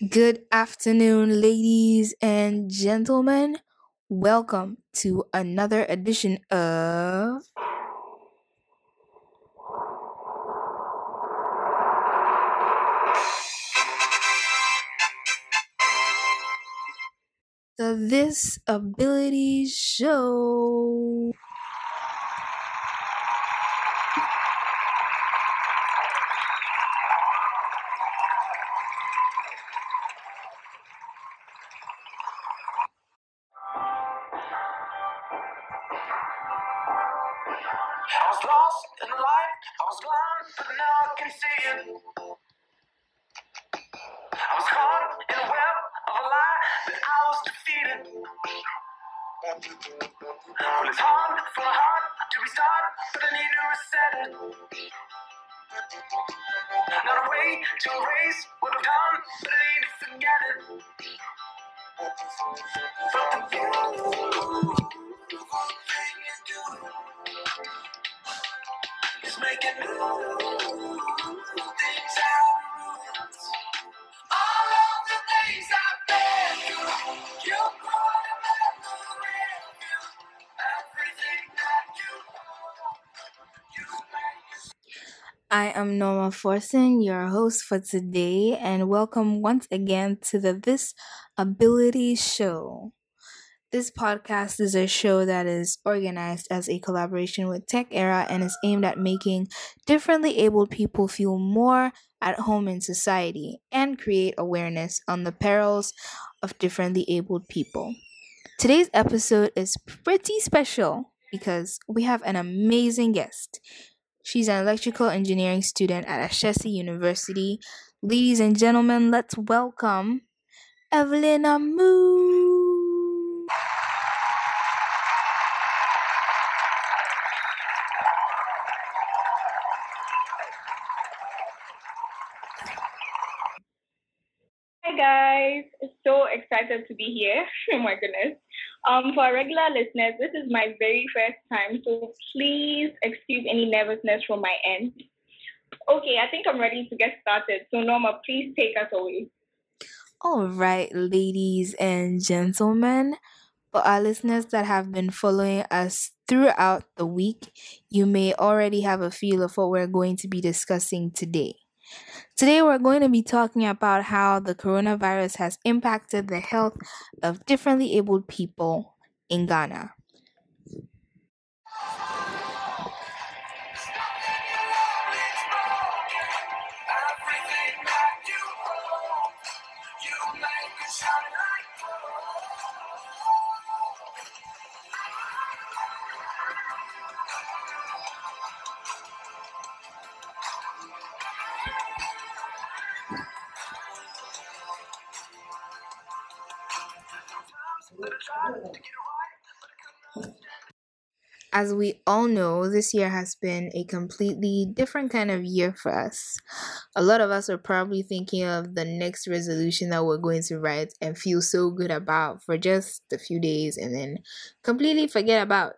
Good afternoon, ladies and gentlemen. Welcome to another edition of the This Ability Show. Not a way to erase what I've done, but I to forget it. But the beautiful thing is doing is make making new I am Norma Forson, your host for today, and welcome once again to the This Ability Show. This podcast is a show that is organized as a collaboration with Tech Era and is aimed at making differently abled people feel more at home in society and create awareness on the perils of differently abled people. Today's episode is pretty special because we have an amazing guest. She's an electrical engineering student at Ashesi University. Ladies and gentlemen, let's welcome Evelyn Amu. Hi guys, so excited to be here. Oh my goodness. Um, for our regular listeners, this is my very first time, so please excuse any nervousness from my end. Okay, I think I'm ready to get started. So Norma, please take us away. All right, ladies and gentlemen, for our listeners that have been following us throughout the week, you may already have a feel of what we're going to be discussing today. Today, we're going to be talking about how the coronavirus has impacted the health of differently abled people in Ghana. As we all know, this year has been a completely different kind of year for us. A lot of us are probably thinking of the next resolution that we're going to write and feel so good about for just a few days and then completely forget about.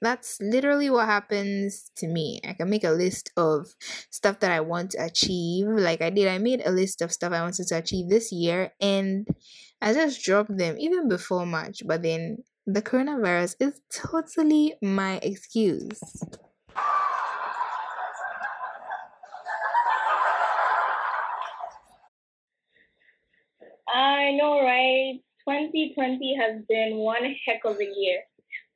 That's literally what happens to me. I can make a list of stuff that I want to achieve. Like I did, I made a list of stuff I wanted to achieve this year and I just dropped them even before March. But then the coronavirus is totally my excuse. I know, right? 2020 has been one heck of a year.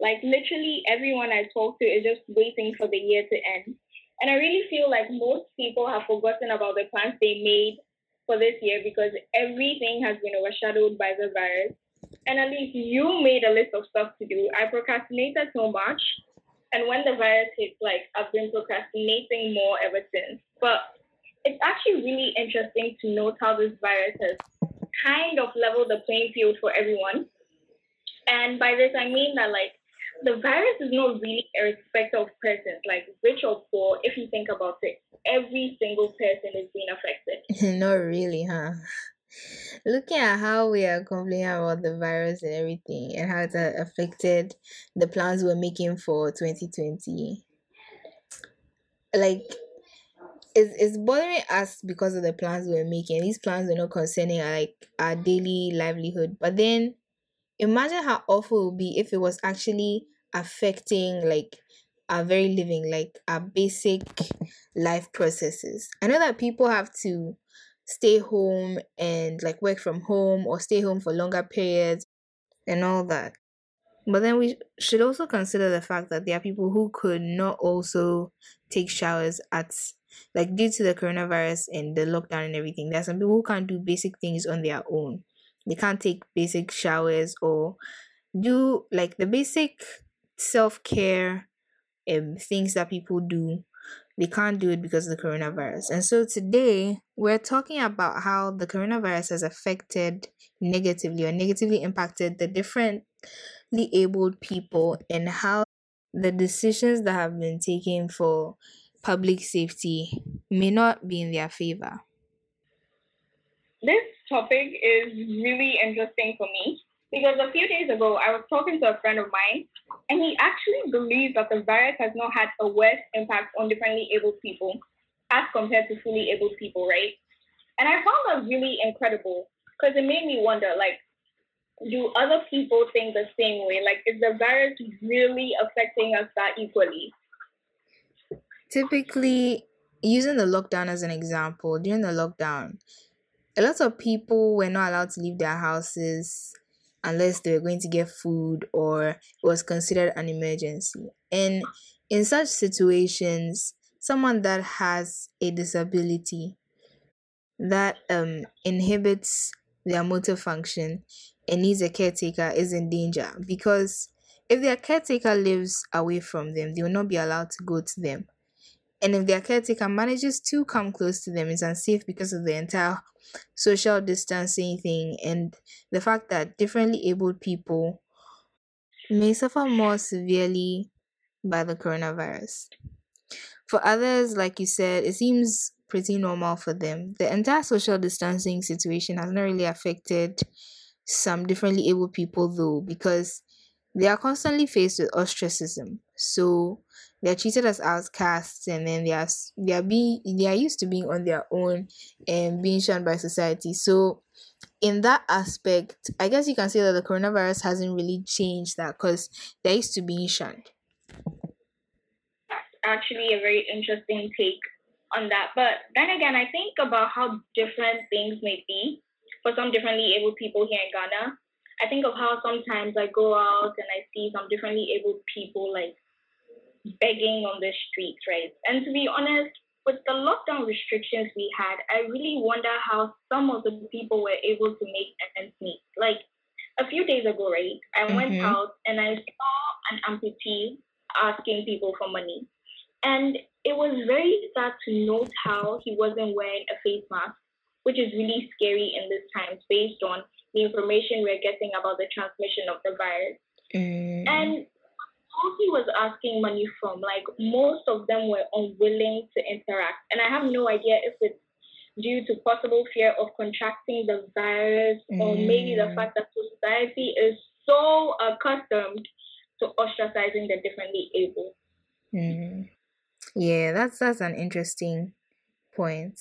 Like literally everyone I talk to is just waiting for the year to end. And I really feel like most people have forgotten about the plans they made for this year because everything has been overshadowed by the virus. And at least you made a list of stuff to do. I procrastinated so much. And when the virus hit, like I've been procrastinating more ever since. But it's actually really interesting to note how this virus has kind of leveled the playing field for everyone. And by this, I mean that like the virus is not really a respect of persons, like rich or poor. If you think about it, every single person is being affected. Not really, huh? Looking at how we are complaining about the virus and everything and how it affected the plans we're making for 2020, like it's, it's bothering us because of the plans we're making. These plans are not concerning our, like our daily livelihood. But then imagine how awful it would be if it was actually affecting like our very living, like our basic life processes. I know that people have to stay home and like work from home or stay home for longer periods and all that. But then we should also consider the fact that there are people who could not also take showers at like due to the coronavirus and the lockdown and everything. There are some people who can't do basic things on their own. They can't take basic showers or do like the basic self care um, things that people do. They can't do it because of the coronavirus. And so today we're talking about how the coronavirus has affected negatively or negatively impacted the differently abled people and how the decisions that have been taken for public safety may not be in their favor. This topic is really interesting for me because a few days ago I was talking to a friend of mine and he actually believes that the virus has not had a worse impact on differently able people as compared to fully able people, right? And I found that really incredible because it made me wonder like, do other people think the same way? Like, is the virus really affecting us that equally? Typically, using the lockdown as an example, during the lockdown, a lot of people were not allowed to leave their houses unless they were going to get food or it was considered an emergency. And in such situations, someone that has a disability that um inhibits their motor function and needs a caretaker is in danger because if their caretaker lives away from them, they will not be allowed to go to them. And if their caretaker manages to come close to them, it's unsafe because of the entire social distancing thing and the fact that differently abled people may suffer more severely by the coronavirus. For others, like you said, it seems pretty normal for them. The entire social distancing situation has not really affected some differently able people though, because they are constantly faced with ostracism. So they're treated as outcasts and then they are they are being they are used to being on their own and being shunned by society. So in that aspect, I guess you can say that the coronavirus hasn't really changed that because they're used to being shunned. That's actually, a very interesting take on that. But then again, I think about how different things may be for some differently able people here in Ghana. I think of how sometimes I go out and I see some differently able people like begging on the streets, right? And to be honest, with the lockdown restrictions we had, I really wonder how some of the people were able to make ends meet. Like a few days ago, right? I mm-hmm. went out and I saw an amputee asking people for money. And it was very sad to note how he wasn't wearing a face mask, which is really scary in this time based on the information we're getting about the transmission of the virus. Mm. And he was asking money from, like most of them were unwilling to interact. And I have no idea if it's due to possible fear of contracting the virus mm. or maybe the mm. fact that society is so accustomed to ostracizing the differently able. Mm. Yeah, that's that's an interesting point.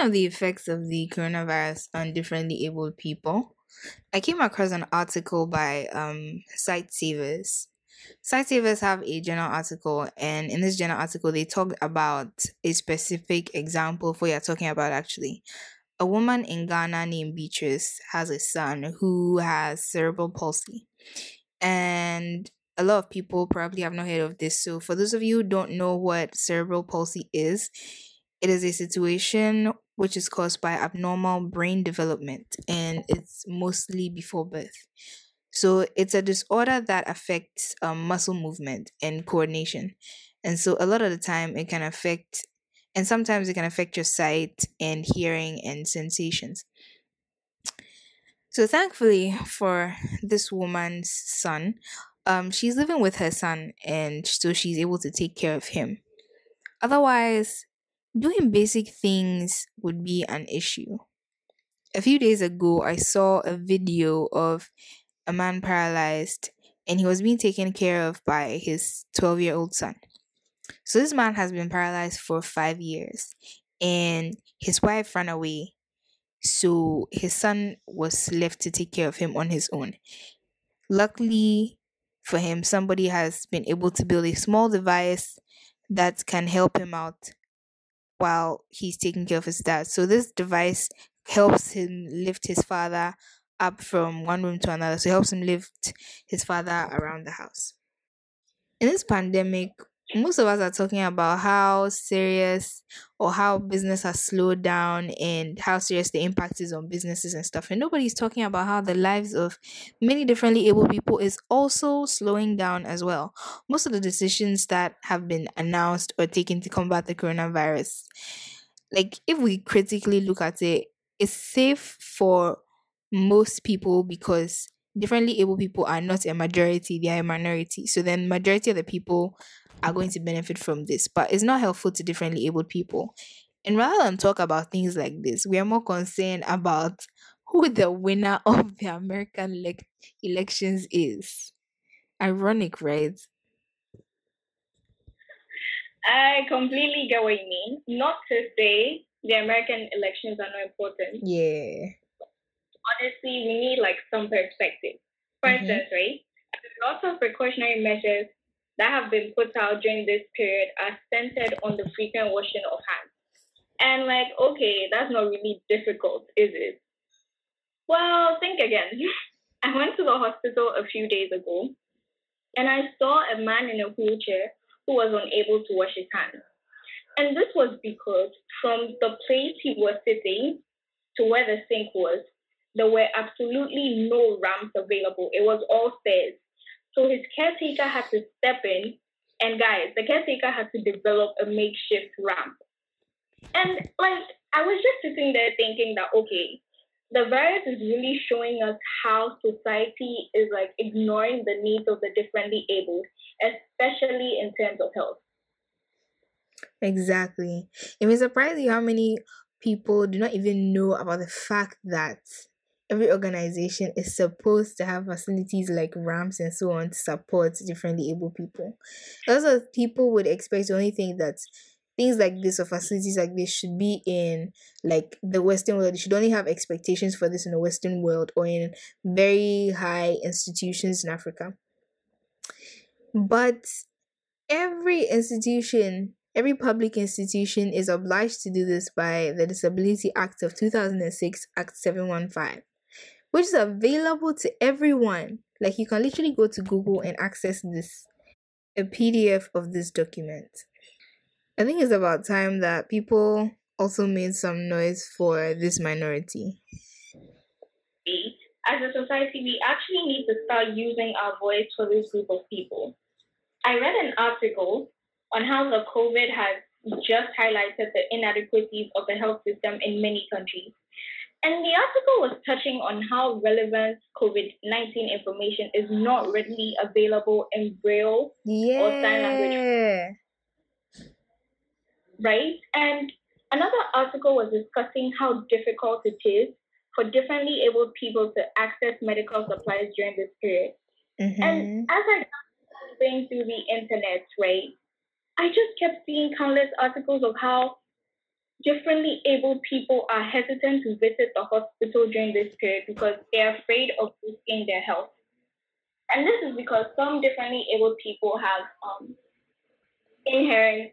Of the effects of the coronavirus on differently abled people, I came across an article by um Sightsavers Sightsavers have a journal article, and in this journal article, they talk about a specific example what you're talking about actually. A woman in Ghana named Beatrice has a son who has cerebral palsy. And a lot of people probably have not heard of this. So, for those of you who don't know what cerebral palsy is, it is a situation which is caused by abnormal brain development and it's mostly before birth. So it's a disorder that affects um, muscle movement and coordination. And so a lot of the time it can affect, and sometimes it can affect your sight and hearing and sensations. So thankfully for this woman's son, um, she's living with her son and so she's able to take care of him. Otherwise, doing basic things would be an issue. A few days ago, I saw a video of a man paralyzed and he was being taken care of by his 12 year old son. So, this man has been paralyzed for five years and his wife ran away. So, his son was left to take care of him on his own. Luckily for him, somebody has been able to build a small device that can help him out while he's taking care of his dad. So this device helps him lift his father up from one room to another. So it helps him lift his father around the house. In this pandemic, most of us are talking about how serious or how business has slowed down and how serious the impact is on businesses and stuff. And nobody's talking about how the lives of many differently able people is also slowing down as well. Most of the decisions that have been announced or taken to combat the coronavirus, like if we critically look at it, it's safe for most people because differently able people are not a majority, they are a minority. So then majority of the people are going to benefit from this, but it's not helpful to differently abled people. And rather than talk about things like this, we are more concerned about who the winner of the American le- elections is. Ironic, right? I completely get what you mean. Not to say the American elections are not important. Yeah. Honestly, we need like some perspective. For Mhm. instance, right? Lots of precautionary measures that have been put out during this period are centered on the frequent washing of hands. And like, okay, that's not really difficult, is it? Well, think again. I went to the hospital a few days ago and I saw a man in a wheelchair who was unable to wash his hands. And this was because from the place he was sitting to where the sink was, there were absolutely no ramps available. It was all stairs. So his caretaker had to step in, and guys, the caretaker had to develop a makeshift ramp. And like, I was just sitting there thinking that, okay, the virus is really showing us how society is like ignoring the needs of the differently abled, especially in terms of health. Exactly. It may surprise you how many people do not even know about the fact that every organization is supposed to have facilities like ramps and so on to support differently able people. Of people would expect to only think that things like this or facilities like this should be in like the Western world. You should only have expectations for this in the Western world or in very high institutions in Africa. But every institution, every public institution is obliged to do this by the Disability Act of 2006, Act 715, which is available to everyone. Like you can literally go to Google and access this, a PDF of this document. I think it's about time that people also made some noise for this minority. As a society, we actually need to start using our voice for this group of people. I read an article on how the COVID has just highlighted the inadequacies of the health system in many countries. And the article was touching on how relevant COVID 19 information is not readily available in Braille, or sign language. Right? And another article was discussing how difficult it is for differently abled people to access medical supplies during this period. Mm-hmm. And as I was going through the internet, right, I just kept seeing countless articles of how differently abled people are hesitant to visit the hospital during this period because they're afraid of risking their health. And this is because some differently able people have um, inherent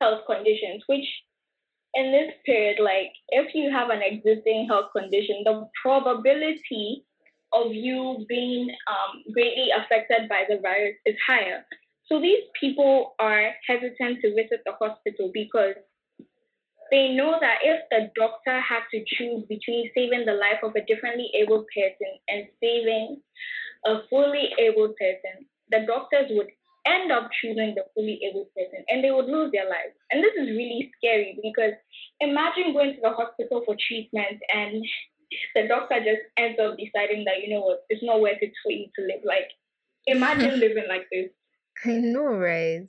health conditions, which in this period, like if you have an existing health condition, the probability of you being um, greatly affected by the virus is higher. So these people are hesitant to visit the hospital because they know that if the doctor had to choose between saving the life of a differently able person and saving a fully able person, the doctors would end up choosing the fully able person and they would lose their lives. And this is really scary because imagine going to the hospital for treatment and the doctor just ends up deciding that, you know what, it's not worth it for you to live. Like, imagine living like this. I know, right?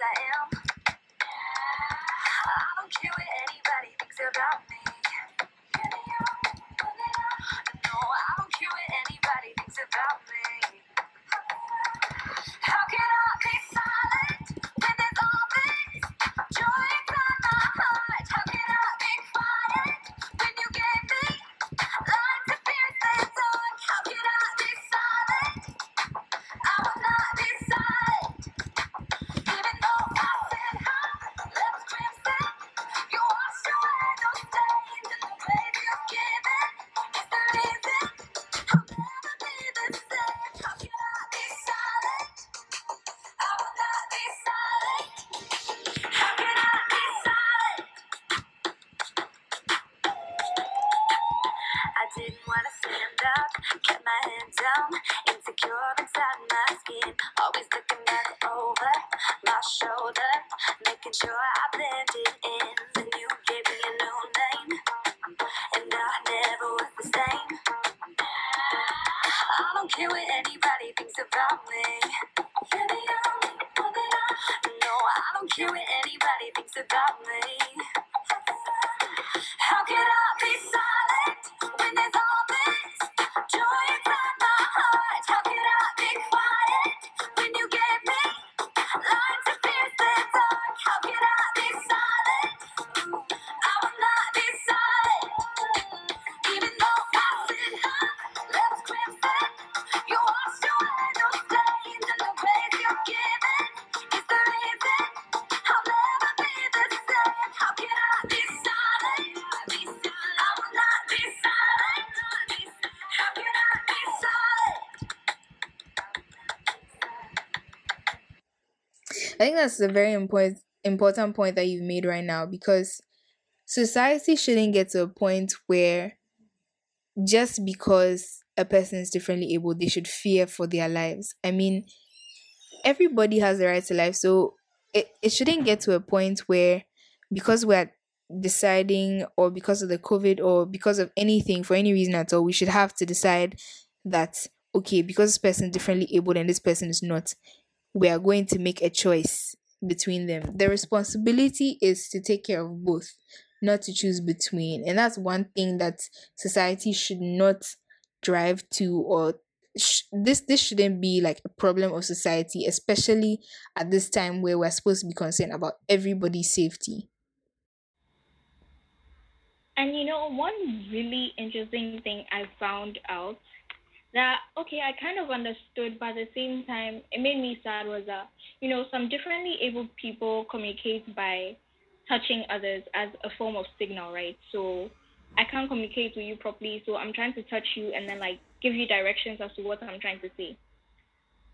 I am. I don't care what insecure inside my skin, always looking back over my shoulder, making sure I think that's a very important important point that you've made right now because society shouldn't get to a point where just because a person is differently able, they should fear for their lives. I mean, everybody has the right to life, so it, it shouldn't get to a point where because we're deciding or because of the COVID or because of anything for any reason at all, we should have to decide that okay, because this person is differently able and this person is not, we are going to make a choice between them. The responsibility is to take care of both, not to choose between. And that's one thing that society should not drive to or sh- this this shouldn't be like a problem of society especially at this time where we're supposed to be concerned about everybody's safety And you know, one really interesting thing I found out that okay, I kind of understood, but at the same time, it made me sad was that you know some differently able people communicate by touching others as a form of signal, right? So I can't communicate with you properly, so I'm trying to touch you and then like give you directions as to what I'm trying to say.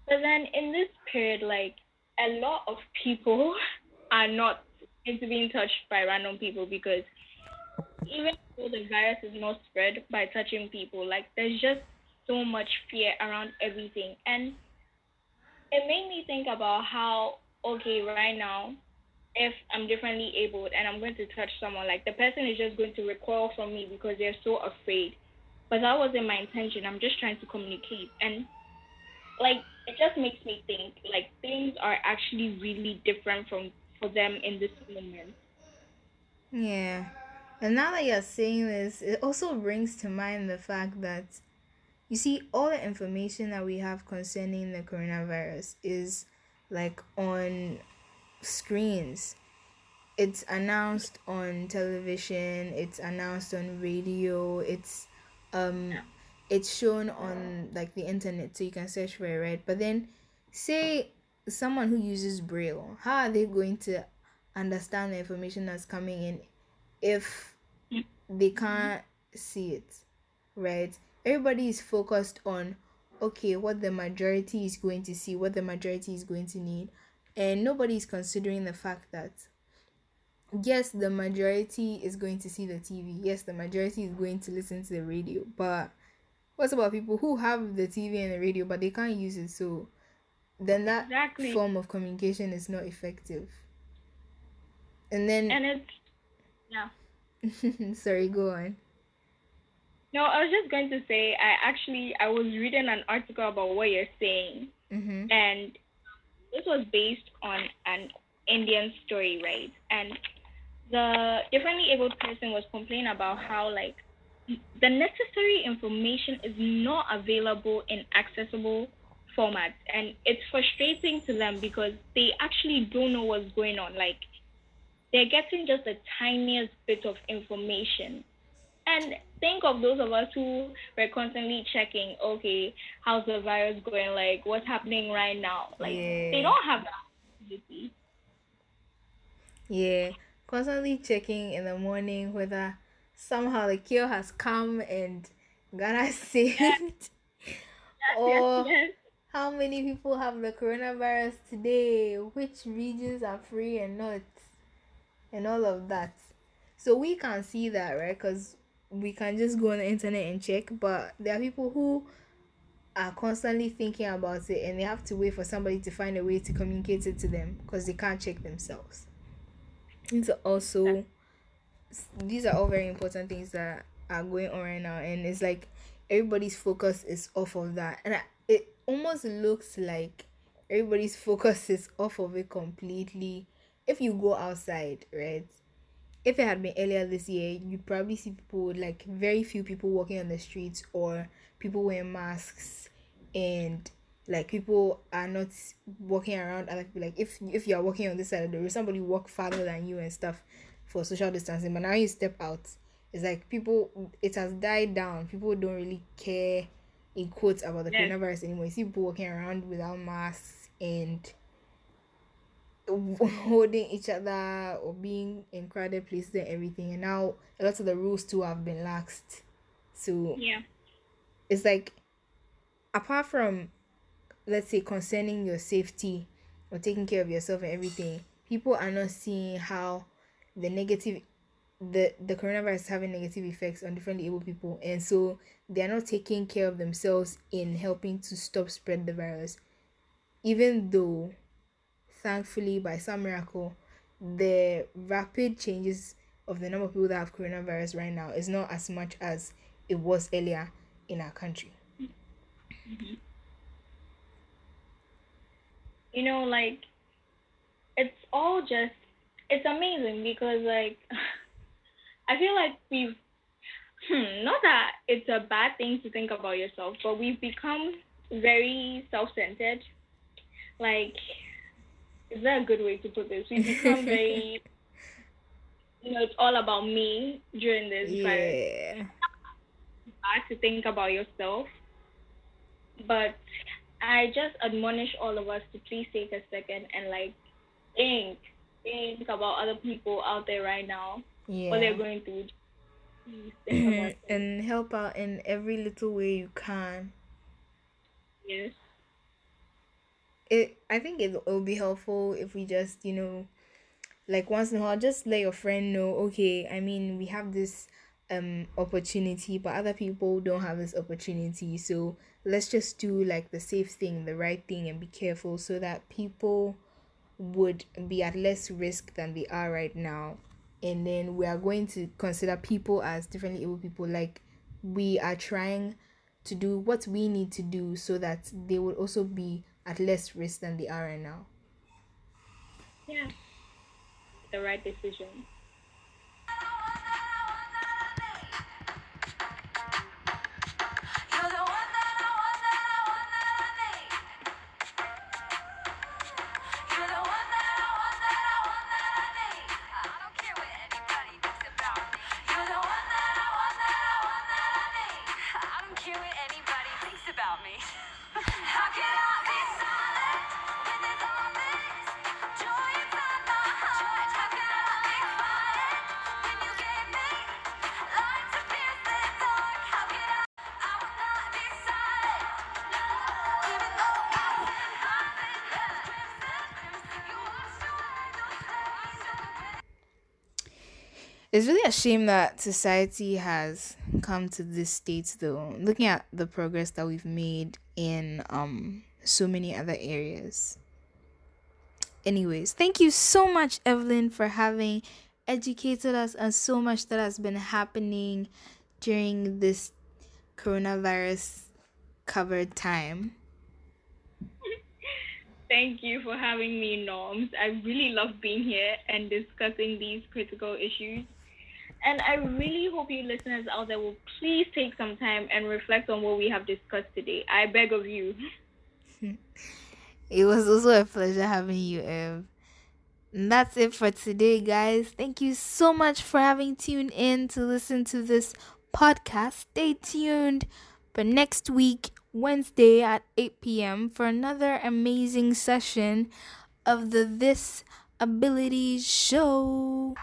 But then in this period, like a lot of people are not into being touched by random people because even though the virus is not spread by touching people, like there's just so much fear around everything. And it made me think about how, okay, right now, if I'm differently abled and I'm going to touch someone, like the person is just going to recoil from me because they're so afraid. But that wasn't my intention. I'm just trying to communicate. And like it just makes me think like things are actually really different from for them in this moment. Yeah. And now that you're saying this, it also brings to mind the fact that you see all the information that we have concerning the coronavirus is like on screens. It's announced on television, it's announced on radio, it's um it's shown on like the internet so you can search for it, right? But then say someone who uses braille, how are they going to understand the information that's coming in if they can't see it, right? Everybody is focused on okay, what the majority is going to see, what the majority is going to need, and nobody is considering the fact that yes, the majority is going to see the TV, yes, the majority is going to listen to the radio, but what about people who have the TV and the radio but they can't use it? So then that Exactly. form of communication is not effective. And then And it's yeah. sorry, go on. No, I was just going to say I actually I was reading an article about what you're saying Mm-hmm. and this was based on an Indian story, right? And the differently abled person was complaining about how like the necessary information is not available in accessible formats and it's frustrating to them because they actually don't know what's going on like they're getting just the tiniest bit of information and think of those of us who were constantly checking okay how's the virus going like what's happening right now like they don't have that ability. Yeah, constantly checking in the morning whether somehow the cure has come and Ghana saved, or yes, yes. how many people have the coronavirus today, which regions are free and not, and all of that. So we can see that, right? Because we can just go on the internet and check, but there are people who are constantly thinking about it and they have to wait for somebody to find a way to communicate it to them because they can't check themselves. These are also these are all very important things that are going on right now and it's like everybody's focus is off of that and I, it almost looks like everybody's focus is off of it completely if you go outside right if it had been earlier this year you'd probably see people like very few people walking on the streets or people wearing masks and like people are not walking around. Other people like if if you are walking on this side of the road somebody walk farther than you and stuff for social distancing. But now you step out it's like people it has died down. People don't really care in quotes about the Yes. coronavirus anymore. You see people walking around without masks and holding each other or being in crowded places and everything. And now a lot of the rules too have been laxed. So yeah. it's like apart from let's say concerning your safety or taking care of yourself and everything people are not seeing how the negative the the coronavirus is having negative effects on differently able people. And so they are not taking care of themselves in helping to stop spread the virus. Even though thankfully by some miracle the rapid changes of the number of people that have coronavirus right now is not as much as it was earlier in our country. You know like it's all just it's amazing because like i feel like we've hmm, not that it's a bad thing to think about yourself but we've become very self-centered. Like is that a good way to put this we've become very you know it's all about me during this yeah hard to think about yourself. But I just admonish all of us to please take a second and like think think about other people out there right now, Yeah. what they're going through. Please think mm-hmm. and help out in every little way you can. Yes. It I think it will be helpful if we just, you know, like once in a while just let your friend know, okay, I mean, we have this um opportunity, but other people don't have this opportunity. So let's just do like the safe thing, the right thing and be careful so that people would be at less risk than they are right now. And then we are going to consider people as differently able people. Like we are trying to do what we need to do so that they will also be at less risk than they are right now. Yeah. The right decision. It's really a shame that society has come to this state though. Looking at the progress that we've made in um so many other areas. Anyways, thank you so much Evelyn for having educated us on so much that has been happening during this coronavirus covered time. Thank you for having me, Norms. I really love being here and discussing these critical issues. And I really hope you listeners out there will please take some time and reflect on what we have discussed today. I beg of you. It was also a pleasure having you, Ev. And that's it for today, guys. Thank you so much for having tuned in to listen to this podcast. Stay tuned for next week, Wednesday at 8 p.m., for another amazing session of the This Abilities Show.